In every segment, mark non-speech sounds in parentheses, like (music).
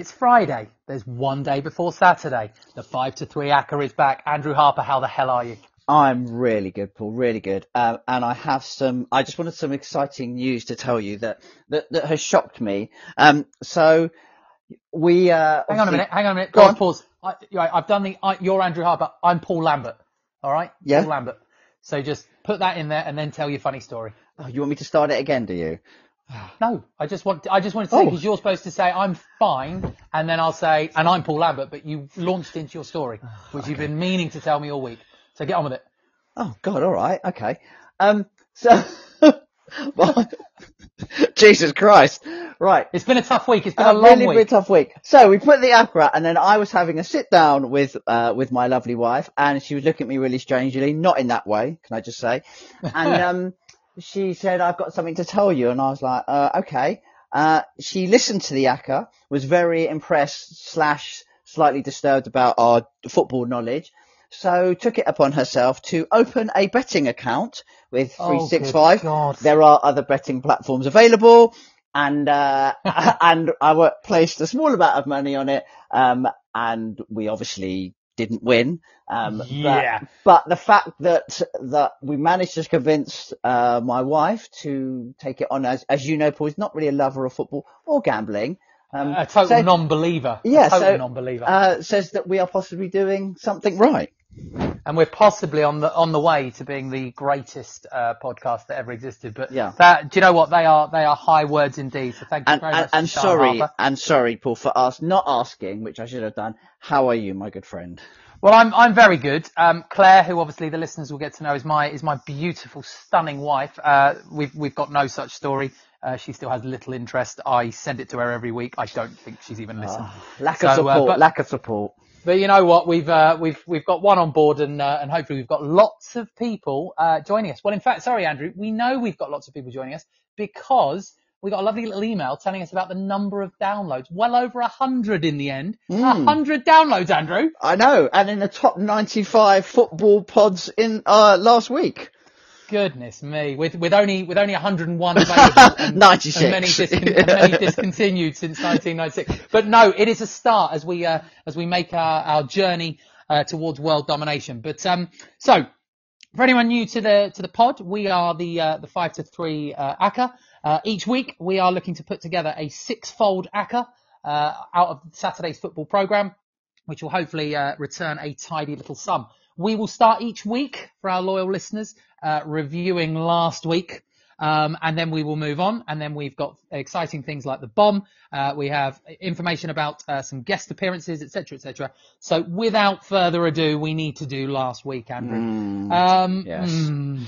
It's Friday. There's one day before Saturday. The 5 to 3 ACCA is back. Andrew Harper, how the hell are you? I'm really good, Paul. Really good. Um, and I have some. I just wanted some exciting news to tell you that that, that has shocked me. Um, so we. Uh, Hang on a minute. Hang on a minute. Go Pause. on. Pause. I, I've done the. I, you're Andrew Harper. I'm Paul Lambert. All right. Yeah. Paul Lambert. So just put that in there and then tell your funny story. Oh, you want me to start it again? Do you? No, I just want. I just wanted to say Oh. because you're supposed to say I'm fine, and then I'll say and I'm Paul Lambert, but you launched into your story, which you've been meaning to tell me all week. So get on with it. Oh God. All right. Okay. Um. So. (laughs) well, (laughs) Jesus Christ. Right. It's been a tough week. It's been a a long really, week. really tough week. So we put the app out, and then I was having a sit down with uh, with my lovely wife, and she was looking at me really strangely, not in that way, can I just say? And (laughs) um, she said, "I've got something to tell you," and I was like, uh, "Okay." Uh, she listened to the ACCA, was very impressed slash slightly disturbed about our football knowledge, so took it upon herself to open a betting account with Oh, three good six five. God. There are other betting platforms available, and uh, (laughs) and I placed a small amount of money on it, um, and we obviously didn't win. Um, but- Yeah. But, the fact that that we managed to convince uh, my wife to take it on, as as you know, Paul is not really a lover of football or gambling. Um, a total non-believer. Yeah, a total so, non-believer. uh, says that we are possibly doing something right. And we're possibly on the on the way to being the greatest uh, podcast that ever existed. But Yeah. that, do you know what they are? They are high words indeed. So thank you And very and, much. and sorry, Harper. and sorry, Paul, for us not asking, which I should have done. How are you, my good friend? Well, I'm I'm very good. Um, Claire, who obviously the listeners will get to know, is my is my beautiful, stunning wife. Uh, we've we've got no such story. Uh, she still has little interest. I send it to her every week. I don't think she's even listened. Lack So, of uh, support. lack of support. But you know what? We've uh, we've we've got one on board, and uh, and hopefully we've got lots of people uh, joining us. Well, in fact, sorry, Andrew, we know we've got lots of people joining us because we got a lovely little email telling us about the number of downloads. Well over a hundred in the end. A Mm. hundred downloads, Andrew. I know, and in the top 95 football pods in uh, last week. Goodness me, with with only with only 101 available. And, 96. (laughs) and many, discon- and many discontinued since 1996. But no, it is a start as we uh, as we make our, our journey uh, towards world domination. But um, so for anyone new to the to the pod, we are the uh, the five to three uh, ACCA. Uh, each week we are looking to put together a six-fold ACCA uh, out of Saturday's football program, which will hopefully uh, return a tidy little sum. We will start each week for our loyal listeners uh, reviewing last week. Um, and then we will move on. And then we've got exciting things like the bomb. Uh, we have information about uh, some guest appearances, etc., etc. So without further ado, we need to do last week, Andrew. Mm, Um, yes. mm.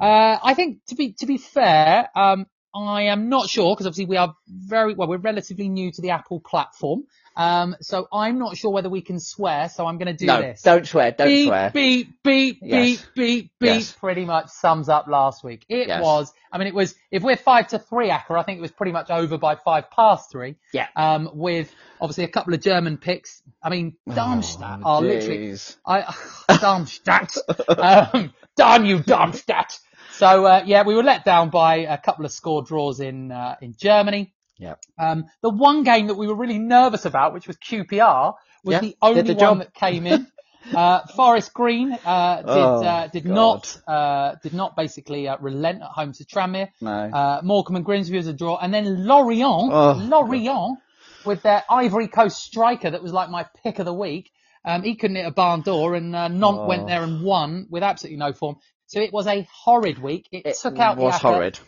Uh, I think to be to be fair, um, I am not sure because obviously we are very well. We're relatively new to the Apple platform, um, so I'm not sure whether we can swear. So I'm going to do no, this. don't swear, don't beep, swear. beep beep Yes. beep beep beep. Yes. Pretty much sums up last week. It Yes. was. I mean, it was. If we're five to three, ACCA, I think it was pretty much over by five past three. Yeah. Um, with obviously a couple of German picks. I mean, Darmstadt Oh, are literally. I (laughs) Darmstadt. (laughs) um, darn you, Darmstadt. So uh, yeah, we were let down by a couple of score draws in uh, in Germany. Yep. Um, the one game that we were really nervous about, which was QPR, was Yeah, the only the one job. that came in. (laughs) Uh, Forest Green uh, did Oh, uh, did God. not uh, did not basically uh, relent at home to Tranmere. No. Uh, Morecambe and Grimsby was a draw, and then Lorient, Oh, Lorient, with their Ivory Coast striker that was like my pick of the week. Um, he couldn't hit a barn door, and uh, Nantes Oh. went there and won with absolutely no form. So it was a horrid week. It, it took out was the ACCA, horrid.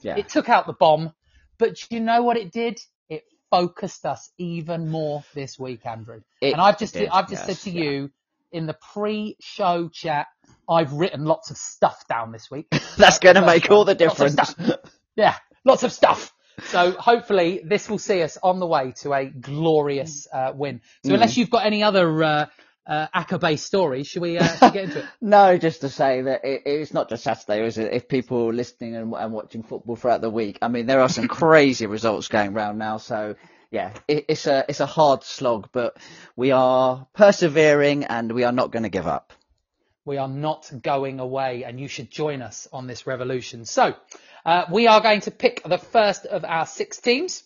Yeah. It took out the bomb, but you know what it did? It focused us even more this week, Andrew. It and I've just did, I've just yes, said to yeah. you in the pre-show chat, I've written lots of stuff down this week. (laughs) That's going to make all the one. Lots difference. Yeah, lots of stuff. So hopefully this will see us on the way to a glorious uh, win. So unless you've got any other uh, uh, ACCA-based stories, should we, uh, should we get into it? (laughs) No, just to say that it, it's not just Saturday, is it? If people are listening and, and watching football throughout the week, I mean, there are some (laughs) crazy results going round now. So yeah, it, it's a it's a hard slog, but we are persevering and we are not going to give up. We are not going away, and you should join us on this revolution. So, uh, we are going to pick the first of our six teams.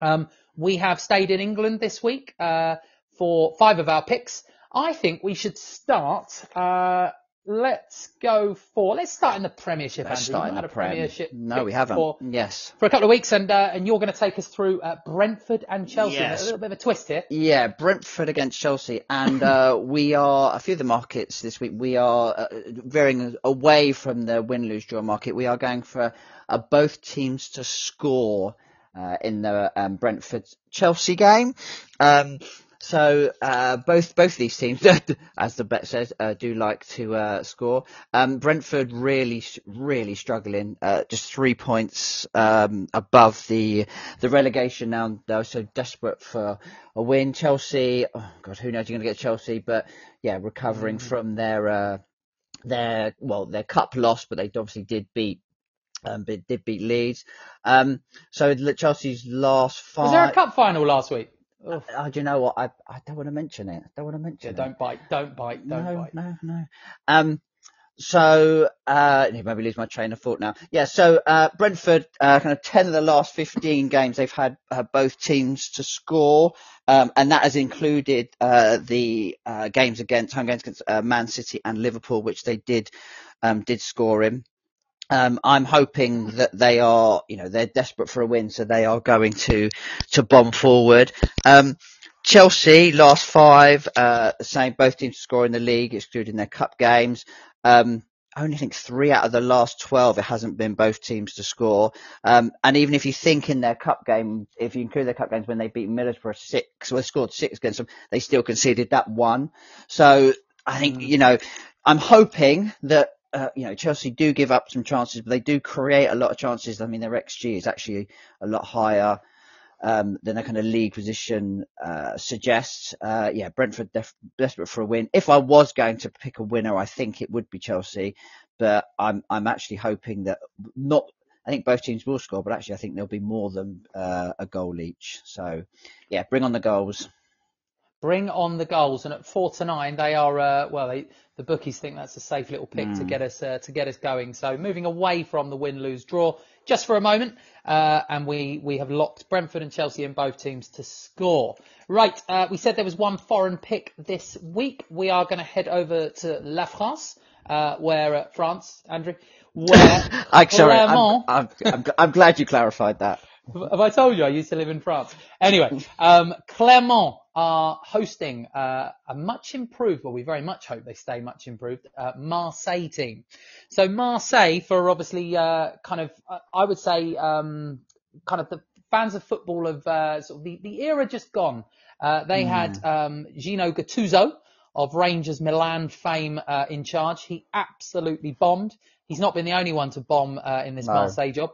Um, we have stayed in England this week uh, for five of our picks. I think we should start. Uh, let's go for. Let's start in the Premiership. Let's Andrew. start in the Prem. Premiership. No, we haven't. For, Yes. for a couple of weeks, and uh, and you're going to take us through uh, Brentford and Chelsea. Yes. A little bit of a twist here. Yeah, Brentford against Chelsea, and uh, (laughs) we are a few of the markets this week. We are uh, veering away from the win lose draw market. We are going for uh, both teams to score uh, in the um, Brentford Chelsea game. Um, so uh, both both these teams, (laughs) as the bet says, uh, do like to uh, score. Um, Brentford really really struggling, uh, just three points um, above the the relegation now. They're so desperate for a win. Chelsea, oh God, who knows? You're going to get Chelsea, but yeah, recovering from their uh, their well their cup loss, but they obviously did beat. Um, but did beat Leeds. Um, so Chelsea's last five. Was there a cup final last week? Oh, do you know what? I I don't want to mention it. I don't want to mention Yeah, it. don't bite, don't bite, don't no, bite. no, no. Um, so uh, made lose my train of thought now. Yeah, so uh, Brentford, uh, kind of ten of the last fifteen games, they've had uh, both teams to score, um, and that has included uh, the uh, games against home games against uh, Man City and Liverpool, which they did um, did score in. Um, I'm hoping that they are, you know, they're desperate for a win, so they are going to to bomb forward. Um, Chelsea last five, uh, same, both teams to score in the league, excluding their cup games. Um, I only think three out of the last 12, it hasn't been both teams to score. Um, and even if you think in their cup game, if you include their cup games when they beat Middlesbrough six, well, they scored six against them, they still conceded that one. So I think, Mm. you know, I'm hoping that, uh, you know, Chelsea do give up some chances, but they do create a lot of chances. I mean, their XG is actually a lot higher um, than a kind of league position uh, suggests. Uh, yeah, Brentford def- desperate for a win. If I was going to pick a winner, I think it would be Chelsea, but I'm I'm actually hoping that not. I think both teams will score, but actually I think there'll be more than uh, a goal each. So, yeah, bring on the goals. Bring on the goals, and at four to nine, they are uh, well. They, the bookies think that's a safe little pick Hmm. to get us uh, to get us going. So moving away from the win, lose, draw, just for a moment, uh, and we we have locked Brentford and Chelsea in both teams to score. Right, uh, we said there was one foreign pick this week. We are going to head over to La France, uh, where uh, France, Andrew, where (laughs) I, sorry, I'm, Clermont- I'm, I'm, I'm glad you clarified that. (laughs) have I told you I used to live in France? Anyway, um, Clermont are hosting uh, a much improved, well, we very much hope they stay much improved, uh, Marseille team. So Marseille, for obviously uh, kind of, uh, I would say, um, kind of the fans of football of uh, sort of the, the era just gone. Uh, they had um, Gino Gattuso of Rangers Milan fame uh, in charge. He absolutely bombed. He's not been the only one to bomb uh, in this No. Marseille job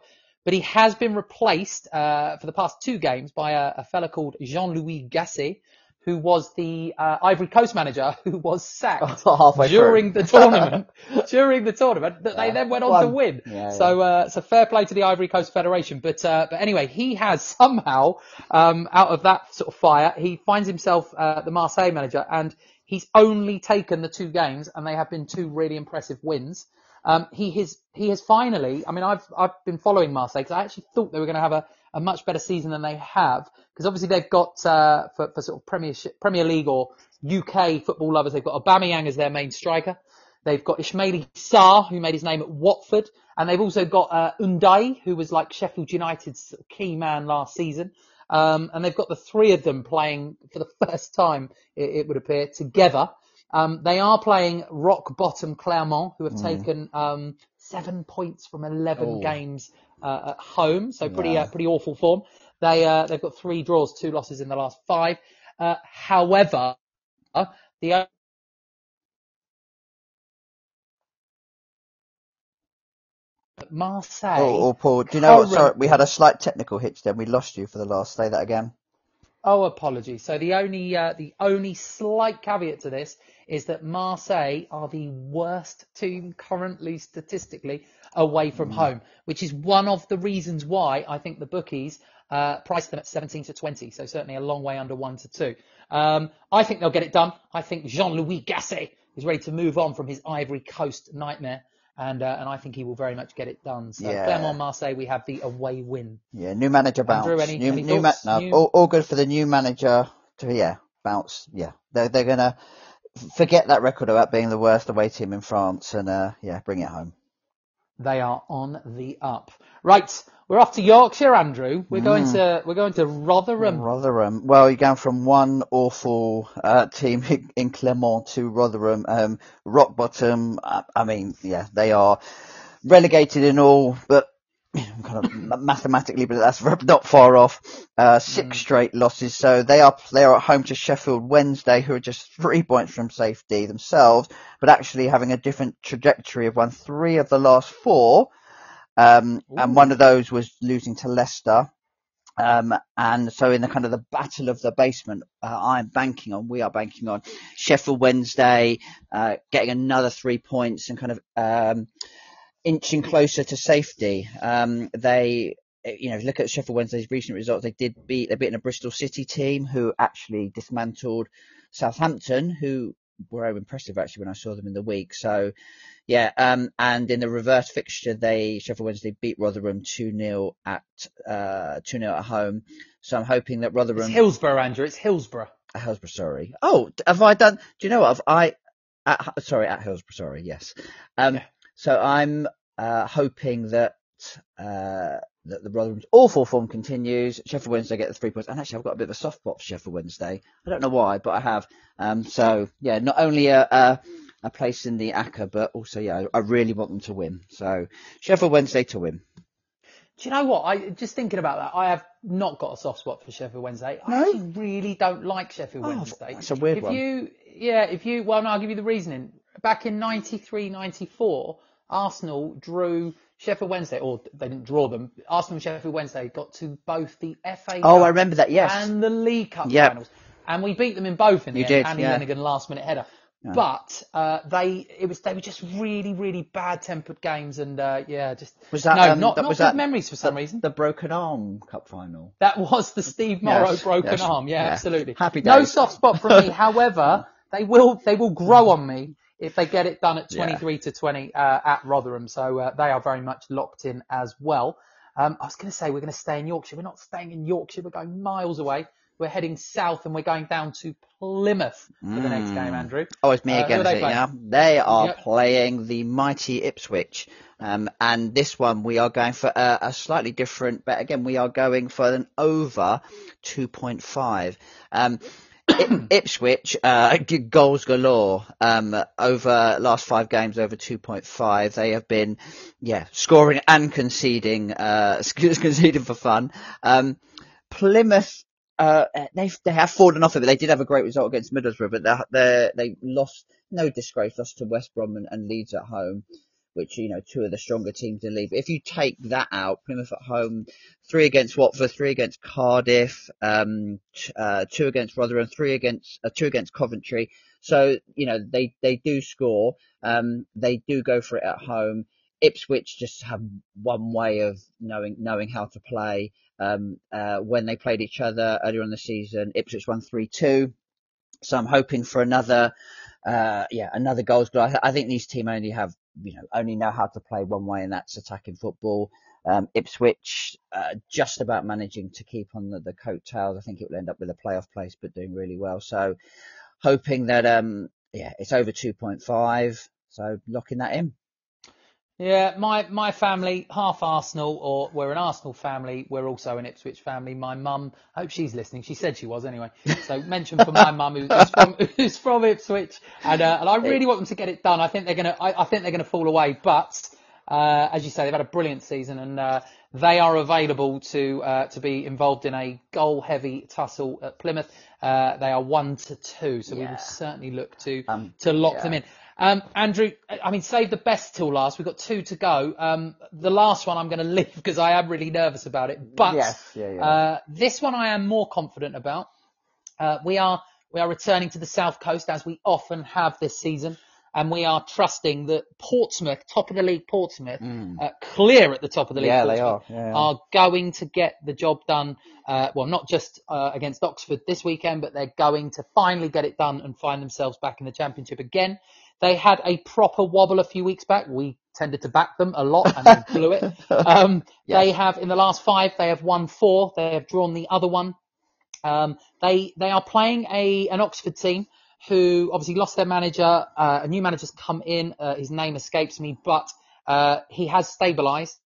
but he has been replaced uh, for the past two games by a, a fella called Jean-Louis Gasset, who was the uh, Ivory Coast manager (laughs) who was sacked (laughs) during through. the tournament. during the tournament, (laughs) that they then went on to win. Yeah, so, uh, so fair play to the Ivory Coast Federation. But uh, but anyway, he has somehow um, out of that sort of fire, he finds himself uh, the Marseille manager, and he's only taken the two games, and they have been two really impressive wins. Um, he has he has finally. I mean, I've I've been following Marseille because I actually thought they were going to have a, a much better season than they have because obviously they've got uh, for for sort of Premiership Premier League or UK football lovers, they've got Aubameyang as their main striker. They've got Ismaila Sarr, who made his name at Watford, and they've also got uh, Ndiaye, who was like Sheffield United's key man last season. Um, and they've got the three of them playing for the (laughs) first time, it, it would appear, together. Um, they are playing rock bottom Clermont, who have taken um, seven points from 11 Oh. games uh, at home, so pretty Yeah. uh, pretty awful form. They uh, they've got three draws, two losses in the last five. Uh, however, uh, the Marseille. Oh, oh, Paul, do you know what? Sorry, we had a slight technical hitch then. We lost you for the last. Say that again. Oh, apologies. So the only uh, the only slight caveat to this is that Marseille are the worst team currently statistically away from home, which is one of the reasons why I think the bookies uh, priced them at 17 to 20. So certainly a long way under one to two. Um, I think they'll get it done. I think Jean-Louis Gasset is ready to move on from his Ivory Coast nightmare and uh, and I think he will very much get it done. So Yeah. Clermont Marseille, we have the away win. Yeah, new manager bounce. Andrew, any- new, any new ma- no, New- all, all good for the new manager to yeah bounce. Yeah, they're they're gonna forget that record about being the worst away team in France and uh yeah bring it home. They are on the up. Right, we're off to Yorkshire, Andrew. We're going Mm. to we're going to Rotherham. Rotherham. Well, you're going from one awful uh, team in Clermont to Rotherham. Um, rock bottom. I, I mean, yeah, they are relegated in all, but (clears throat) kind of mathematically, but that's not far off. Uh, six Mm. straight losses. So they are they are at home to Sheffield Wednesday, who are just three points from safety themselves, but actually having a different trajectory. Have won three of the last four. Um, and one of those was losing to Leicester. Um, and so in the kind of the battle of the basement, uh, I'm banking on, we are banking on Sheffield Wednesday, uh, getting another three points and kind of, um, inching closer to safety. Um, they, eh, you know, look at Sheffield Wednesday's recent results, they did beat, they beat a Bristol City team who actually dismantled Southampton, who were very impressive actually when I saw them in the week. So, yeah, um, and in the reverse fixture, they Sheffield Wednesday beat Rotherham two 0 at uh two 0 at home. So I'm hoping that It's Rotherham, Hillsborough, Andrew. It's Hillsborough. Hillsborough, sorry. Oh, have I done? Do you know what? Have I? At, sorry, at Hillsborough, sorry. Yes. Um, Yeah. so I'm uh hoping that uh that the Rotherham's awful form continues. Sheffield Wednesday get the three points, and actually I've got a bit of a soft spot for Sheffield Wednesday. I don't know why, but I have. Um, so yeah, not only a, a a place in the ACCA, but also yeah, I really want them to win. So Sheffield Wednesday to win. Do you know what? I just thinking about that. I have not got a soft spot for Sheffield Wednesday. I No? actually really don't like Sheffield Oh, Wednesday. that's a weird if one. you, yeah, if you, well, no, I'll give you the reasoning. Back in 93, 94, Arsenal drew Sheffield Wednesday, or they didn't draw them. Arsenal and Sheffield Wednesday got to both the FA Oh, Cup I remember that. Yes. and the League Cup Yep. finals, and we beat them in both in the You end. did, Andy yeah. Last minute header. But uh, they, it was they were just really, really bad tempered games, and uh, yeah, just Was that, no, um, not that- not was good that memories for some reason. the broken arm cup final. That was the Steve Morrow Yes, broken yes, arm. Yeah, yeah. absolutely. Happy days. No soft spot from me. (laughs) However, they will they will grow on me if they get it done at Yeah. 23 to 20 uh, at Rotherham. So uh, they are very much locked in as well. Um, I was going to say we're going to stay in Yorkshire. We're not staying in Yorkshire. We're going miles away. We're heading south and we're going down to Plymouth for the next game, Andrew. Oh, it's me Uh, again, they it? Yeah, they are Yep. playing the mighty Ipswich, um, and this one we are going for a, a slightly different bet. Again, we are going for an over two point five. Um, (clears throat) Ipswich uh, goals galore um, over last five games over 2.5. They have been, yeah, scoring and conceding, uh, (laughs) conceding for fun. Um, Plymouth, uh, they they have fallen off it, but they did have a great result against Middlesbrough, but they they lost, no disgrace, lost to West Brom and, and Leeds at home, which you know two of the stronger teams in the league. But if you take that out, Plymouth at home, three against Watford, three against Cardiff, um, uh, two against Rotherham, three against uh, two against Coventry. So you know they they do score, um, they do go for it at home. Ipswich just have one way of knowing knowing how to play. Um, uh, when they played each other earlier in the season, Ipswich won three two. So I'm hoping for another, uh, yeah, another goals goal. I, I think these team only have, you know, only know how to play one way, and that's attacking football. Um, Ipswich uh, just about managing to keep on the, the coattails. I think it will end up with a playoff place, but doing really well. So hoping that, um, yeah, it's over 2.5. So locking that in. Yeah, my my family, half Arsenal, or we're an Arsenal family. We're also an Ipswich family. My mum, I hope she's listening. She said she was anyway. So mention for my mum who's from (laughs) who's from Ipswich, and uh, and I really want them to get it done. I think they're gonna I, I think they're gonna fall away, but uh, as you say, they've had a brilliant season, and uh, they are available to uh, to be involved in a goal heavy tussle at Plymouth. Uh, they are one to two, so we will certainly look to Um, to lock yeah. them in. Um, Andrew, I mean, save the best till last. We've got two to go. Um, the last one I'm going (laughs) to leave because I am really nervous about it. But Yes, yeah, yeah. Uh, this one I am more confident about. Uh, we are we are returning to the south coast as we often have this season, and we are trusting that Portsmouth, top of the league, Portsmouth, uh, clear at the top of the league. Mm. Yeah, they are. Yeah, yeah. are going to get the job done. Uh, well, not just uh, against Oxford this weekend, but they're going to finally get it done and find themselves back in the championship again. They had a proper wobble a few weeks back. We tended to back them a lot and they (laughs) blew it. (laughs) Um. They have in the last five, they have won four. They have drawn the other one. Um, they they are playing a an Oxford team who obviously lost their manager. Uh, a new manager's come in. Uh, his name escapes me, but uh, he has stabilised.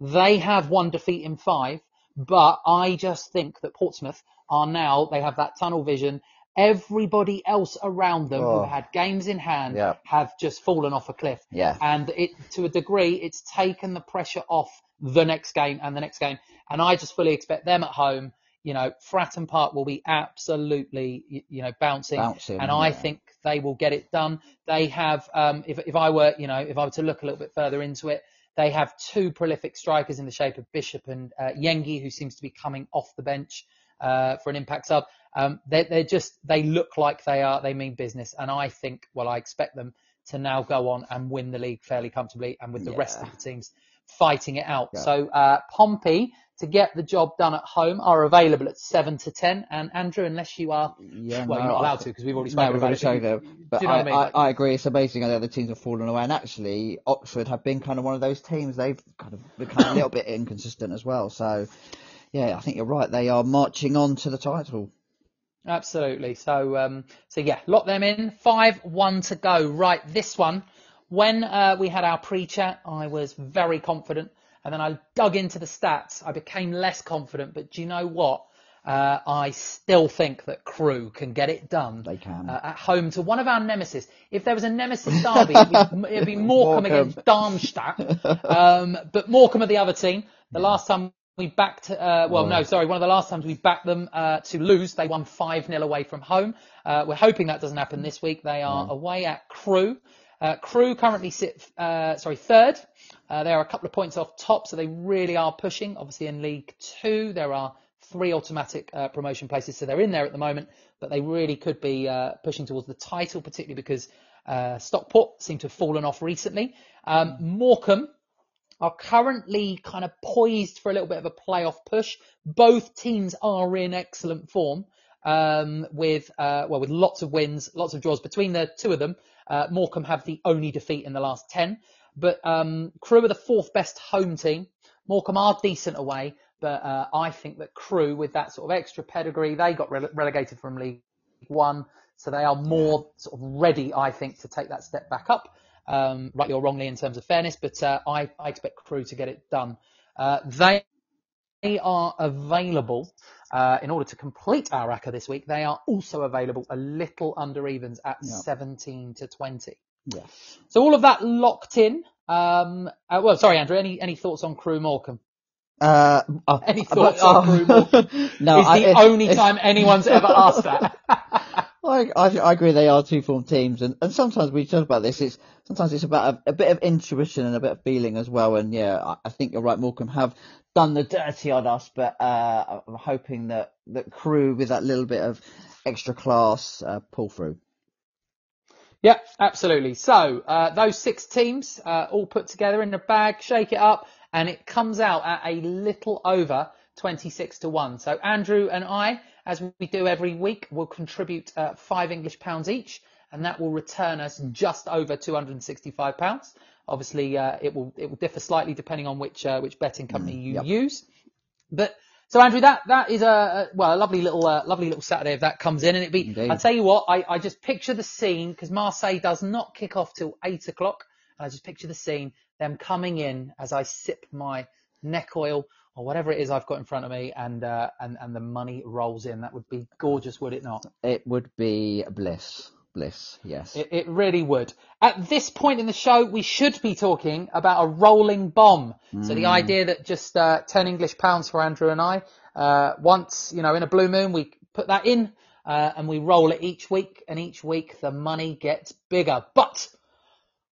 They have one defeat in five, but I just think that Portsmouth are now they have that tunnel vision. Everybody else around them Oh. who had games in hand Yeah. have just fallen off a cliff. Yeah. And it, to a degree, it's taken the pressure off the next game and the next game. And I just fully expect them at home. You know, Fratton Park will be absolutely, you know, bouncing. Bouncing, and I yeah. think they will get it done. They have, um, if, if I were, you know, if I were to look a little bit further into it, they have two prolific strikers in the shape of Bishop and uh, Yengi, who seems to be coming off the bench uh, for an impact sub. Um, they, they're just, they look like they are, they mean business. And I think, well, I expect them to now go on and win the league fairly comfortably and with the rest of the teams fighting it out. Yeah. So, uh, Pompey to get the job done at home are available at seven to 10. And Andrew, unless you are, Yeah, well, no, you're not allowed to because we've already No, spoken we've about already it. spoken but you- it. But you know I, I mean? I agree. It's amazing how the other teams have fallen away. And actually, Oxford have been kind of one of those teams. They've kind of become a little bit inconsistent as well. So, yeah, I think you're right. They are marching on to the title. Absolutely. So, um, so yeah, lock them in. Five, one to go. Right, this one. When uh, we had our pre-chat, I was very confident, and then I dug into the stats. I became less confident, but do you know what? Uh, I still think that Crewe can get it done. They can. Uh, at home to one of our nemesis. If there was a nemesis derby, it'd be, it'd be (laughs) Morecambe, Morecambe. against Darmstadt. Um, but Morecambe are the other team. The last time we backed, uh, well, no, sorry, one of the last times we backed them uh, to lose, they won 5 0 away from home. Uh, we're hoping that doesn't happen this week. They are away at Crewe. Uh, Crewe currently sit, uh, sorry, third. Uh, they are a couple of points off top, so they really are pushing. Obviously, in League Two, there are three automatic uh, promotion places, so they're in there at the moment, but they really could be uh, pushing towards the title, particularly because uh, Stockport seem to have fallen off recently. Um, Morecambe are currently kind of poised for a little bit of a playoff push. Both teams are in excellent form, um, with uh, well, with lots of wins, lots of draws between the two of them. Uh, Morecambe have the only defeat in the last ten, but um, Crewe are the fourth best home team. Morecambe are decent away, but uh, I think that Crewe, with that sort of extra pedigree, they got rele- relegated from League One, so they are more sort of ready, I think, to take that step back up um, rightly or wrongly in terms of fairness, but uh, I, I expect Crewe to get it done. Uh, they they are available uh, in order to complete our ACCA this week. They are also available a little under evens at Yeah. 17 to 20. Yes. So all of that locked in. Um, uh, well, sorry, Andrew. Any any thoughts on Crewe Morecambe? Uh, uh, Any thoughts on Crewe Morecambe? (laughs) no, It's I- the only time anyone's ever asked that. (laughs) I, I, I agree they are two form teams and, and sometimes we talk about this it's sometimes it's about a, a bit of intuition and a bit of feeling as well and yeah I, I think you're right Morecambe have done the dirty on us but uh, I'm hoping that that Crewe with that little bit of extra class uh, pull through Yeah, absolutely. So uh, those six teams uh, all put together in a bag, shake it up, and it comes out at a little over 26 to 1. So Andrew and I, as we do every week, we'll contribute uh, five English pounds each, and that will return us just over 265 pounds. Obviously, uh, it will it will differ slightly depending on which uh, which betting company you yep. use. But so Andrew, that that is a, well a lovely little uh, lovely little Saturday if that comes in, and it'd be. Indeed. I'll tell you what, I, I just picture the scene because Marseille does not kick off till eight o'clock, and I just picture the scene them coming in as I sip my neck oil or whatever it is I've got in front of me, and uh, and and the money rolls in. That would be gorgeous, would it not? it would be bliss bliss yes It, it really would. At this point in the show, we should be talking about a rolling bomb. So the idea that just uh, 10 English pounds for Andrew and I, uh, once, you know, in a blue moon, we put that in uh, and we roll it each week, and each week the money gets bigger. But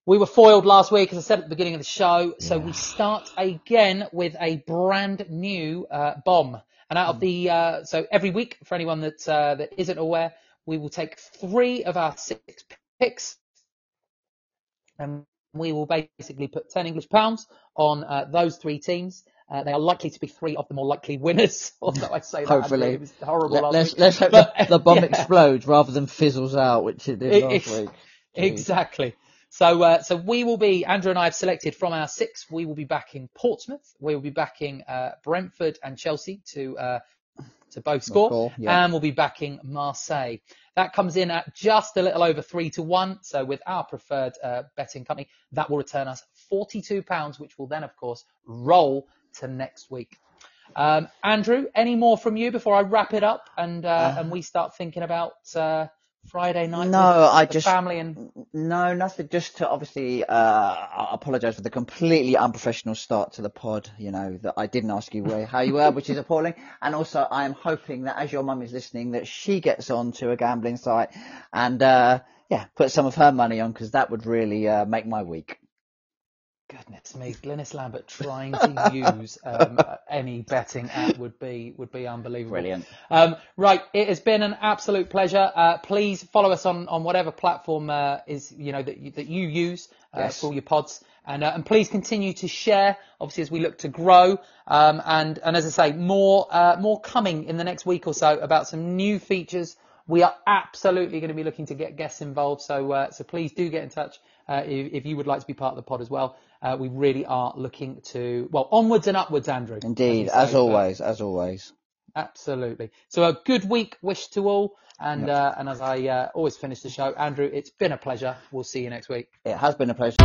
we were foiled last week, as I said at the beginning of the show. So we start again with a brand new uh, bomb. And out of the uh, so every week, for anyone that uh, that isn't aware, we will take three of our six picks, and we will basically put ten English pounds on uh, those three teams. Uh, they are likely to be three of the more likely winners. (laughs) Although I say that, Hopefully. it was horrible Let, last let's let's hope But, the, the bomb (laughs) yeah. explodes rather than fizzles out which it did It- last week Jeez. Exactly. So, uh, so we will be, Andrew and I have selected from our six, we will be backing Portsmouth. We will be backing, uh, Brentford and Chelsea to, uh, to both score. score, yeah. And we'll be backing Marseille. That comes in at just a little over three to one. So with our preferred, uh, betting company, that will return us 42 pounds, which will then, of course, roll to next week. Um, Andrew, any more from you before I wrap it up and, uh, and we start thinking about, uh, Friday night? No, with I just family and no, nothing. Just to obviously, uh, I apologise for the completely unprofessional start to the pod. You know that I didn't ask you where, how you were, which is (laughs) appalling. And also, I am hoping that as your mum is listening, that she gets on to a gambling site and uh, yeah, put some of her money on because that would really uh, make my week. Goodness me, Glynis Lambert trying to (laughs) use um, any betting app would be would be unbelievable. Brilliant. Um, right, it has been an absolute pleasure. Uh, please follow us on, on whatever platform uh, is you know that you, that you use uh, Yes. for your pods, and uh, and please continue to share. Obviously, as we look to grow, um, and and as I say, more uh, more coming in the next week or so about some new features. We are absolutely going to be looking to get guests involved, so uh, so please do get in touch uh, if, if you would like to be part of the pod as well. Uh, we really are looking to well onwards and upwards, Andrew. Indeed, as but- always, as always. Absolutely. So a good week wish to all. And, uh, and as I uh, always finish the show, Andrew, it's been a pleasure. We'll see you next week. It has been a pleasure.